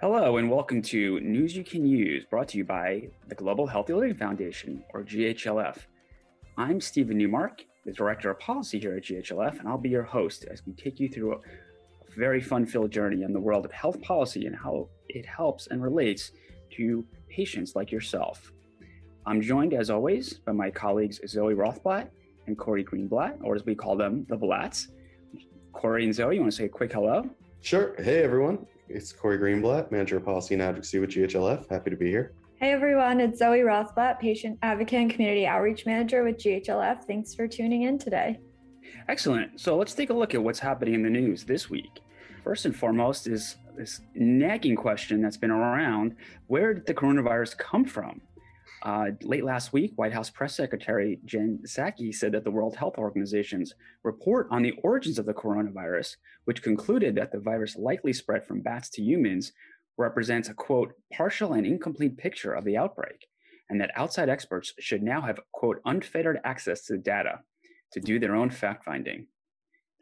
Hello, and welcome to News You Can Use, brought to you by the Global Healthy Living Foundation, or GHLF. I'm Stephen Newmark, the Director of Policy here at GHLF, and I'll be your host as we take you through a very fun filled journey in the world of health policy and how it helps and relates to patients like yourself. I'm joined, as always, by my colleagues Zoe Rothblatt and Corey Greenblatt, or as we call them, the Blatts. Corey and Zoe, you want to say a quick hello? Sure. Hey, everyone. It's Corey Greenblatt, Manager of Policy and Advocacy with GHLF. Happy to be here. Hey everyone, it's Zoe Rothblatt, Patient Advocate and Community Outreach Manager with GHLF. Thanks for tuning in today. Excellent. So let's take a look at what's happening in the news this week. First and foremost is this nagging question that's been around where did the coronavirus come from? Uh, late last week, White House Press Secretary Jen Psaki said that the World Health Organization's report on the origins of the coronavirus, which concluded that the virus likely spread from bats to humans, represents a quote, partial and incomplete picture of the outbreak, and that outside experts should now have quote, unfettered access to the data to do their own fact finding.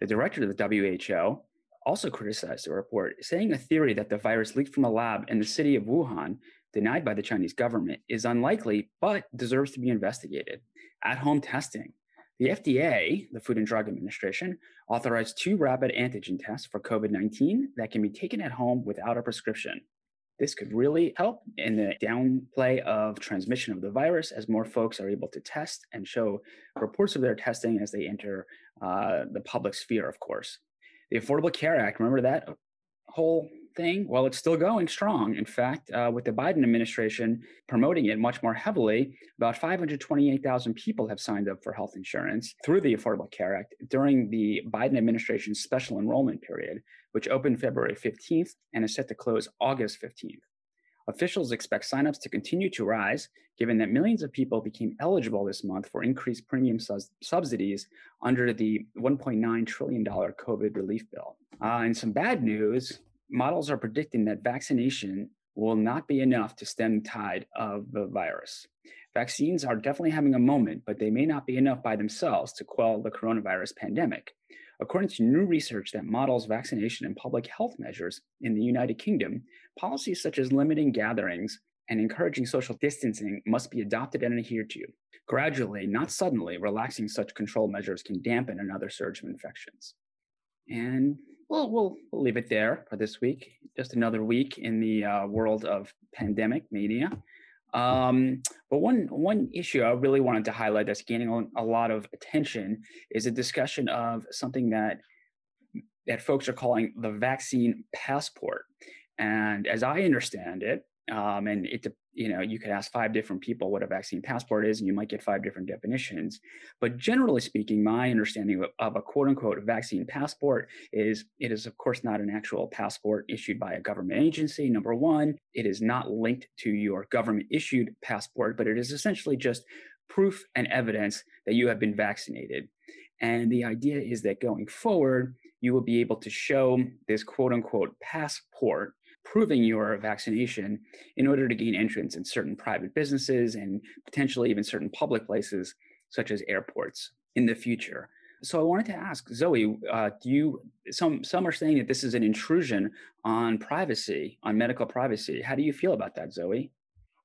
The director of the WHO also criticized the report, saying a theory that the virus leaked from a lab in the city of Wuhan denied by the Chinese government is unlikely, but deserves to be investigated. At home testing. The FDA, the Food and Drug Administration, authorized two rapid antigen tests for COVID 19 that can be taken at home without a prescription. This could really help in the downplay of transmission of the virus as more folks are able to test and show reports of their testing as they enter uh, the public sphere, of course. The Affordable Care Act, remember that whole thing? Well, it's still going strong. In fact, uh, with the Biden administration promoting it much more heavily, about 528,000 people have signed up for health insurance through the Affordable Care Act during the Biden administration's special enrollment period, which opened February 15th and is set to close August 15th. Officials expect signups to continue to rise, given that millions of people became eligible this month for increased premium subsidies under the $1.9 trillion COVID relief bill. Uh, and some bad news models are predicting that vaccination will not be enough to stem the tide of the virus. Vaccines are definitely having a moment, but they may not be enough by themselves to quell the coronavirus pandemic. According to new research that models vaccination and public health measures in the United Kingdom, policies such as limiting gatherings and encouraging social distancing must be adopted and adhered to. Gradually, not suddenly, relaxing such control measures can dampen another surge of infections. And well, we'll, leave it there for this week. Just another week in the uh, world of pandemic media. Um, but one one issue I really wanted to highlight that's gaining a lot of attention is a discussion of something that that folks are calling the vaccine passport. And as I understand it, um, and it you know you could ask five different people what a vaccine passport is and you might get five different definitions. But generally speaking my understanding of, of, a quote unquote vaccine passport is it is of course not an actual passport issued by a government agency number one. It is not linked to your government issued passport but it is essentially just proof and evidence that you have been vaccinated. And the idea is that going forward you will be able to show this quote unquote passport proving your vaccination in order to gain entrance in certain private businesses and potentially even certain public places, such as airports in the future. So I wanted to ask Zoe, uh, do you some some are saying that this is an intrusion on privacy, on medical privacy. How do you feel about that, Zoe?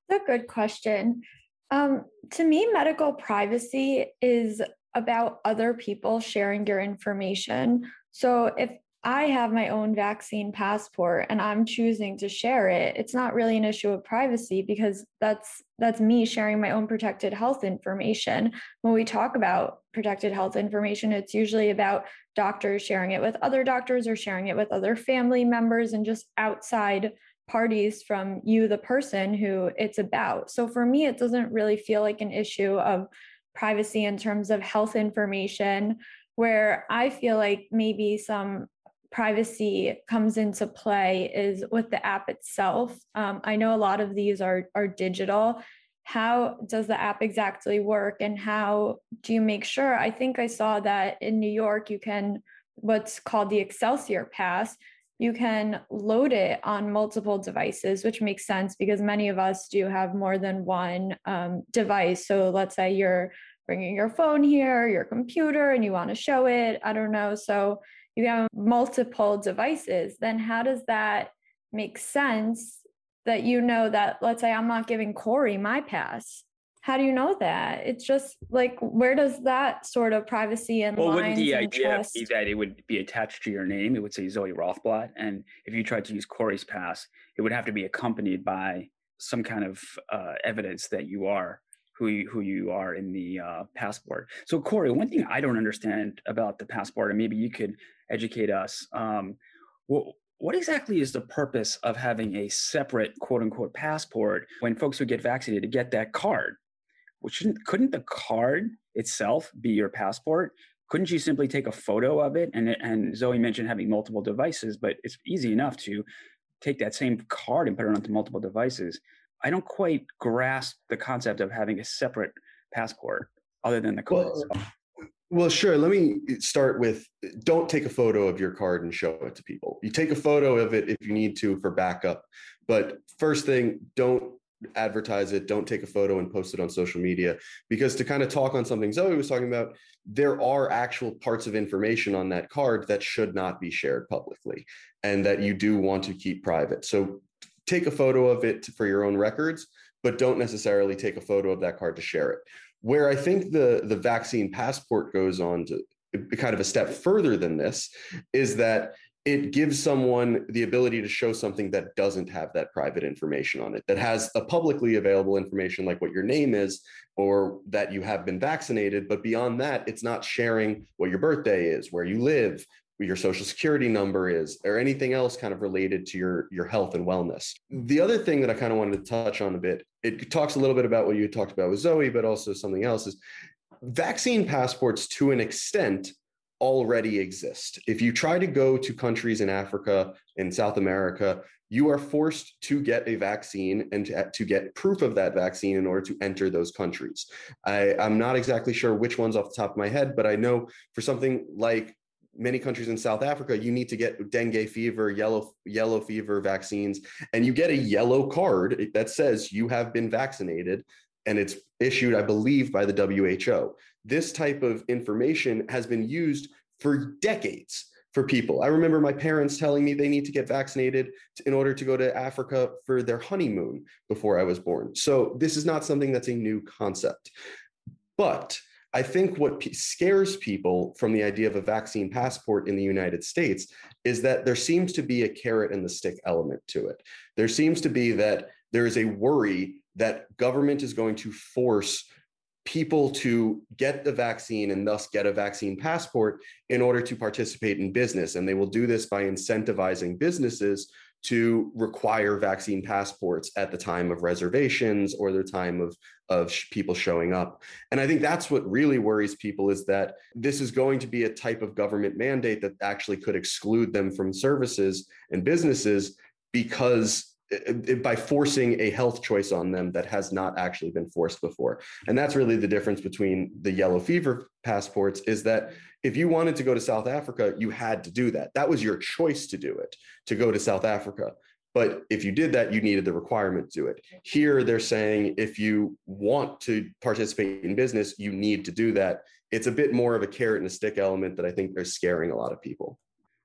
That's a good question. Um, to me, medical privacy is about other people sharing your information. So if I have my own vaccine passport and I'm choosing to share it, it's not really an issue of privacy because that's that's me sharing my own protected health information. When we talk about protected health information, it's usually about doctors sharing it with other doctors or sharing it with other family members and just outside parties from you the person who it's about. So for me it doesn't really feel like an issue of privacy in terms of health information where I feel like maybe some privacy comes into play is with the app itself. Um, I know a lot of these are are digital. How does the app exactly work, and how do you make sure? I think I saw that in New York, you can what's called the Excelsior Pass. You can load it on multiple devices, which makes sense because many of us do have more than one um, device. So let's say you're bringing your phone here, your computer, and you want to show it. I don't know. So you have multiple devices, then how does that make sense that you know that, let's say I'm not giving Corey my pass. How do you know that? It's just like, where does that sort of privacy and well, wouldn't the idea trust? be that it would be attached to your name? It would say Zoe Rothblatt, and if you tried to use Corey's pass, it would have to be accompanied by some kind of uh, evidence that you are who you, who you are in the uh, passport. So, Corey, one thing I don't understand about the passport, and maybe you could educate us. Um, what, what exactly is the purpose of having a separate quote unquote passport when folks who get vaccinated to get that card? Well, shouldn't, couldn't the card itself be your passport? Couldn't you simply take a photo of it? And, and Zoe mentioned having multiple devices, but it's easy enough to take that same card and put it onto multiple devices. I don't quite grasp the concept of having a separate passport other than the card. Well. Well, sure. Let me start with don't take a photo of your card and show it to people. You take a photo of it if you need to for backup. But first thing, don't advertise it. Don't take a photo and post it on social media. Because to kind of talk on something Zoe was talking about, there are actual parts of information on that card that should not be shared publicly and that you do want to keep private. So take a photo of it for your own records, but don't necessarily take a photo of that card to share it. Where I think the, the vaccine passport goes on to kind of a step further than this is that it gives someone the ability to show something that doesn't have that private information on it, that has a publicly available information like what your name is or that you have been vaccinated. But beyond that, it's not sharing what your birthday is, where you live, your social security number is or anything else kind of related to your your health and wellness the other thing that i kind of wanted to touch on a bit it talks a little bit about what you talked about with zoe but also something else is vaccine passports to an extent already exist if you try to go to countries in africa in south america you are forced to get a vaccine and to, to get proof of that vaccine in order to enter those countries. I, I'm not exactly sure which ones off the top of my head, but I know for something like many countries in South Africa, you need to get dengue fever, yellow yellow fever vaccines, and you get a yellow card that says you have been vaccinated, and it's issued, I believe, by the WHO. This type of information has been used for decades for people. I remember my parents telling me they need to get vaccinated in order to go to Africa for their honeymoon before I was born. So this is not something that's a new concept. But I think what p- scares people from the idea of a vaccine passport in the United States is that there seems to be a carrot and the stick element to it. There seems to be that there is a worry that government is going to force people to get the vaccine and thus get a vaccine passport in order to participate in business. And they will do this by incentivizing businesses to require vaccine passports at the time of reservations or the time of of people showing up. And i think that's what really worries people is that this is going to be a type of government mandate that actually could exclude them from services and businesses because by forcing a health choice on them that has not actually been forced before. And that's really the difference between the yellow fever passports is that if you wanted to go to South Africa, you had to do that. That was your choice to do it, to go to South Africa. But if you did that, you needed the requirement to do it. Here, they're saying if you want to participate in business, you need to do that. It's a bit more of a carrot and a stick element that I think they're scaring a lot of people.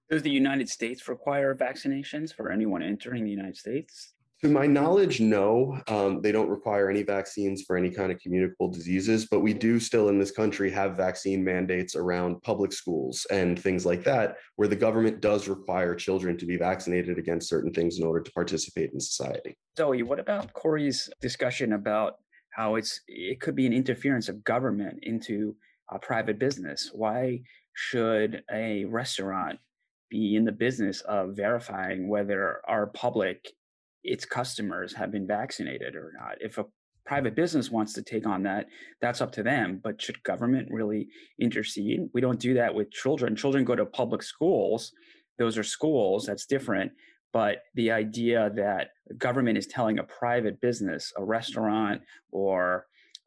Does the United States require vaccinations for anyone entering the United States? To my knowledge, no, um, they don't require any vaccines for any kind of communicable diseases, but we do still in this country have vaccine mandates around public schools and things like that, where the government does require children to be vaccinated against certain things in order to participate in society. Zoe, what about Corey's discussion about how it's it could be an interference of government into a private business? Why should a restaurant be in the business of verifying whether our public, its customers, have been vaccinated or not? If a private business wants to take on that, that's up to them. But should government really intercede? We don't do that with children. Children go to public schools. Those are schools. That's different. But the idea that government is telling a private business, a restaurant, or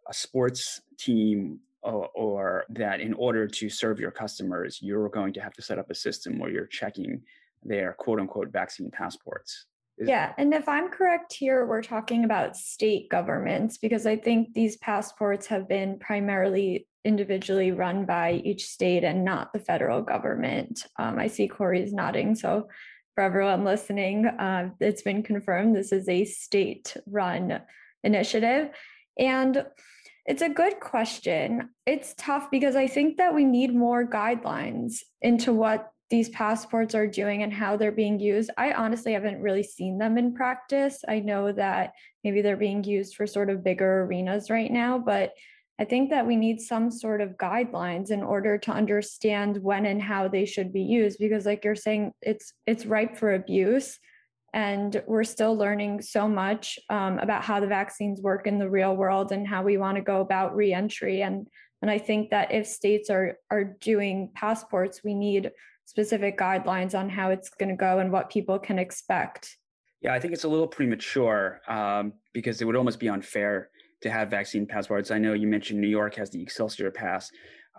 a sports team, or, or that in order to serve your customers, you're going to have to set up a system where you're checking their quote unquote vaccine passports. Is- Yeah, and if I'm correct here, we're talking about state governments because I think these passports have been primarily individually run by each state and not the federal government. Um, I see Corey's nodding, so for everyone listening, uh, it's been confirmed this is a state run initiative. And it's a good question. It's tough because I think that we need more guidelines into what these passports are doing and how they're being used. I honestly haven't really seen them in practice. I know that maybe they're being used for sort of bigger arenas right now, but I think that we need some sort of guidelines in order to understand when and how they should be used because like you're saying it's it's ripe for abuse and we're still learning so much um, about how the vaccines work in the real world and how we want to go about reentry and and I think that if states are are doing passports we need specific guidelines on how it's going to go and what people can expect. Yeah, I think it's a little premature um, because it would almost be unfair to have vaccine passports. I know you mentioned New York has the Excelsior Pass,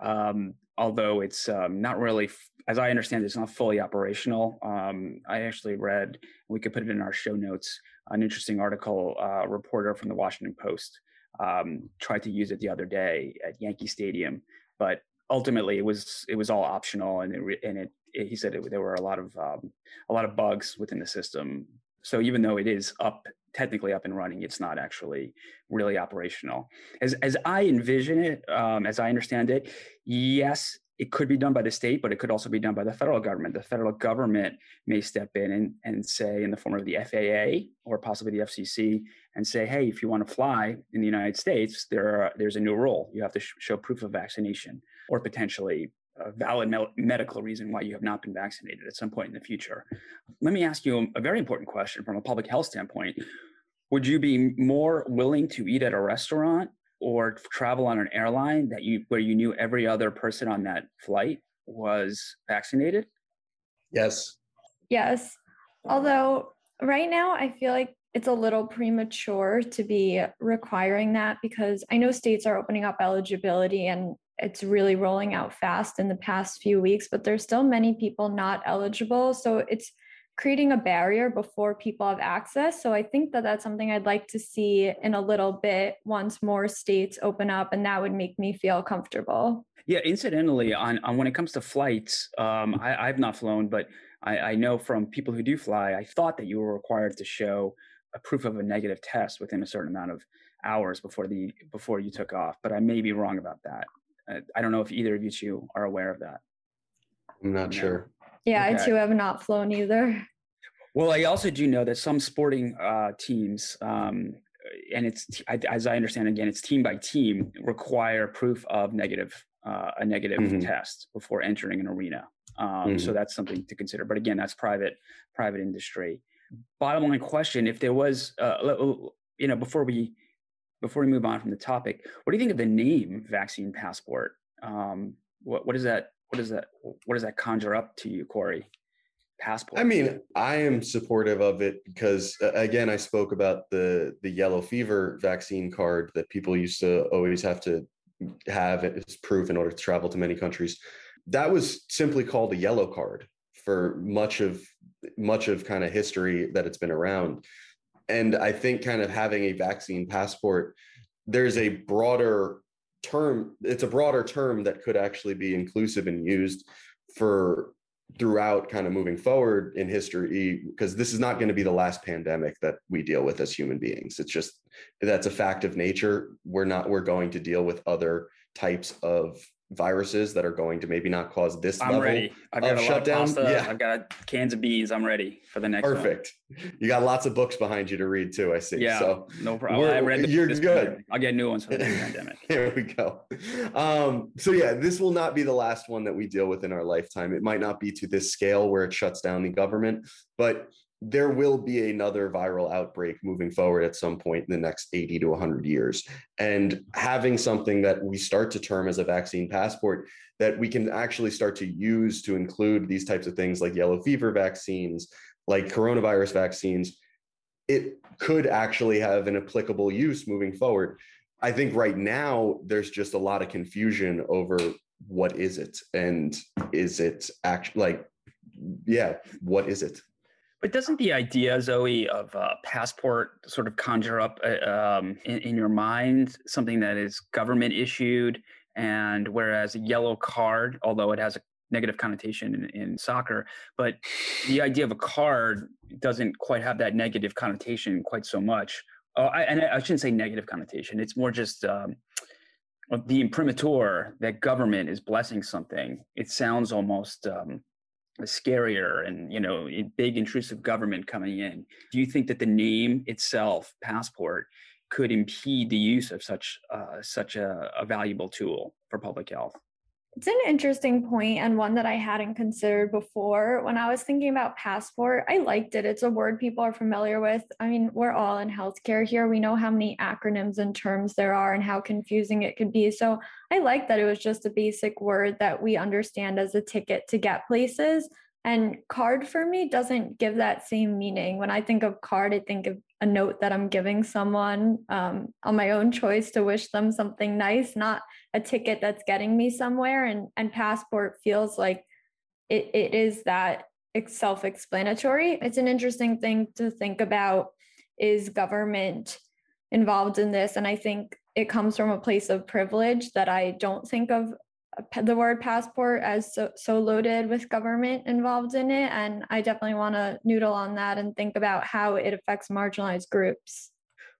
um, although it's um, not really, as I understand, it's not fully operational. Um, I actually read, we could put it in our show notes, an interesting article. Uh, a reporter from the Washington Post um, tried to use it the other day at Yankee Stadium, but ultimately it was it was all optional, and it, and it, it he said it, there were a lot of um, a lot of bugs within the system. So even though it is up technically up and running. It's not actually really operational. As as I envision it, um, as I understand it, yes, it could be done by the state, but it could also be done by the federal government. The federal government may step in and, and say, in the form of the FAA or possibly the FCC, and say, hey, if you want to fly in the United States, there are, there's a new rule. You have to sh- show proof of vaccination or potentially a valid me- medical reason why you have not been vaccinated at some point in the future. Let me ask you a very important question from a public health standpoint. Would you be more willing to eat at a restaurant or travel on an airline that you where you knew every other person on that flight was vaccinated? Yes. Yes. Although right now I feel like it's a little premature to be requiring that because I know states are opening up eligibility and it's really rolling out fast in the past few weeks, but there's still many people not eligible. So it's creating a barrier before people have access. So I think that that's something I'd like to see in a little bit once more states open up, and that would make me feel comfortable. Yeah, incidentally, on, on when it comes to flights, um, I, I've not flown, but I, I know from people who do fly, I thought that you were required to show a proof of a negative test within a certain amount of hours before the before you took off. But I may be wrong about that. I don't know if either of you two are aware of that. I'm not sure. Yeah, okay. I too have not flown either. Well, I also do know that some sporting uh, teams, um, and it's as I understand again, it's team by team require proof of negative uh, a negative mm-hmm. test before entering an arena. Um, mm-hmm. So that's something to consider. But again, that's private private industry. Bottom line question: If there was, uh, you know, before we before we move on from the topic, what do you think of the name vaccine passport? Um, what what is that? What does that? What does that conjure up to you, Corey? Passport. I mean, I am supportive of it because, uh, again, I spoke about the the yellow fever vaccine card that people used to always have to have as proof in order to travel to many countries. That was simply called a yellow card for much of much of kind of history that it's been around and I think kind of having a vaccine passport, there's a broader term, it's a broader term that could actually be inclusive and used for throughout kind of moving forward in history because this is not going to be the last pandemic that we deal with as human beings. It's just that's a fact of nature. We're not we're going to deal with other types of viruses that are going to maybe not cause this I'm level ready. I've got a shutdown. Of pasta. Yeah. I've got cans of beans. I'm ready for the next Perfect. One. You got lots of books behind you to read too, I see. Yeah, so no problem. I read the, you're good. Pandemic. I'll get new ones for the pandemic. Here we go. Um, so yeah, this will not be the last one that we deal with in our lifetime. It might not be to this scale where it shuts down the government, but there will be another viral outbreak moving forward at some point in the next 80 to 100 years. And having something that we start to term as a vaccine passport that we can actually start to use to include these types of things like yellow fever vaccines, like coronavirus vaccines, it could actually have an applicable use moving forward. I think right now there's just a lot of confusion over what is it and is it actually like yeah what is it but doesn't the idea, Zoe, of a passport sort of conjure up uh, um, in, in, your mind something that is government issued, and whereas a yellow card, although it has a negative connotation in, in, soccer, but the idea of a card doesn't quite have that negative connotation quite so much. Oh, I, and I shouldn't say negative connotation. It's more just um, the imprimatur that government is blessing something. It sounds almost um, scarier and you know big intrusive government coming in. Do you think that the name itself, passport, could impede the use of such uh, such a, a valuable tool for public health? It's an interesting point and one that I hadn't considered before. When I was thinking about passport, I liked it. It's a word people are familiar with. I mean, we're all in healthcare here. We know how many acronyms and terms there are and how confusing it could be. So I like that it was just a basic word that we understand as a ticket to get places. And card for me doesn't give that same meaning. When I think of card, I think of a note that I'm giving someone um, on my own choice to wish them something nice, not a ticket that's getting me somewhere. And and passport feels like it, it is that self-explanatory. It's an interesting thing to think about is government involved in this. And I think it comes from a place of privilege that I don't think of the word passport as so, so loaded with government involved in it. And I definitely want to noodle on that and think about how it affects marginalized groups.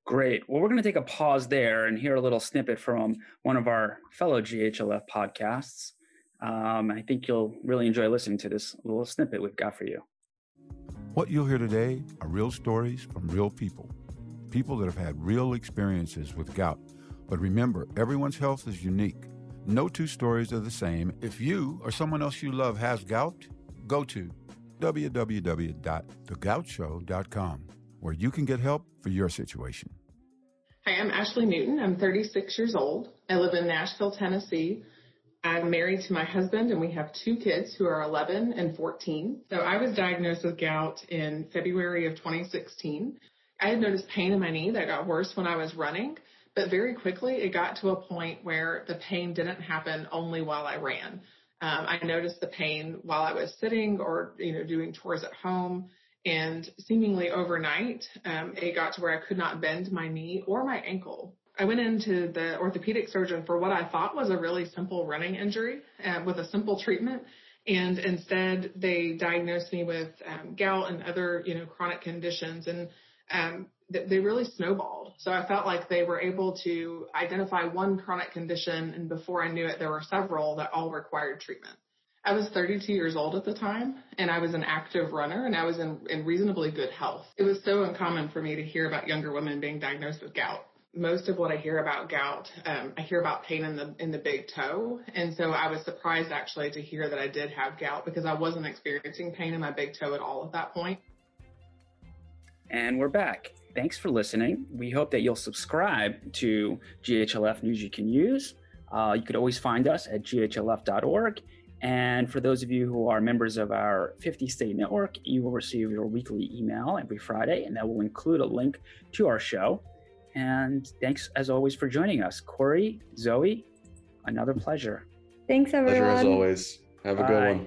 Great. Well, we're going to take a pause there and hear a little snippet from one of our fellow GHLF podcasts. Um, I think you'll really enjoy listening to this little snippet we've got for you. What you'll hear today are real stories from real people, people that have had real experiences with gout. But remember, everyone's health is unique. No two stories are the same. If you or someone else you love has gout, go to www.thegoutshow.com where you can get help for your situation. Hi, I'm Ashley Newton. I'm 36 years old. I live in Nashville, Tennessee. I'm married to my husband and we have two kids who are 11 and 14. So I was diagnosed with gout in February of 2016. I had noticed pain in my knee that got worse when I was running. But very quickly, it got to a point where the pain didn't happen only while I ran. Um, I noticed the pain while I was sitting or, you know, doing chores at home. And seemingly overnight, um, it got to where I could not bend my knee or my ankle. I went into the orthopedic surgeon for what I thought was a really simple running injury uh, with a simple treatment. And instead, they diagnosed me with um, gout and other, you know, chronic conditions. And um, they really snowballed. So I felt like they were able to identify one chronic condition, and before I knew it, there were several that all required treatment. I was 32 years old at the time, and I was an active runner, and I was in, in reasonably good health. It was so uncommon for me to hear about younger women being diagnosed with gout. Most of what I hear about gout, um, I hear about pain in the in the big toe, and so I was surprised actually to hear that I did have gout because I wasn't experiencing pain in my big toe at all at that point. And we're back. Thanks for listening. We hope that you'll subscribe to GHLF News You Can Use. Uh, you could always find us at ghlf.org. And for those of you who are members of our 50 state network, you will receive your weekly email every Friday, and that will include a link to our show. And thanks, as always, for joining us. Corey, Zoe, another pleasure. Thanks, everyone. Pleasure as always. Have a Bye. good one.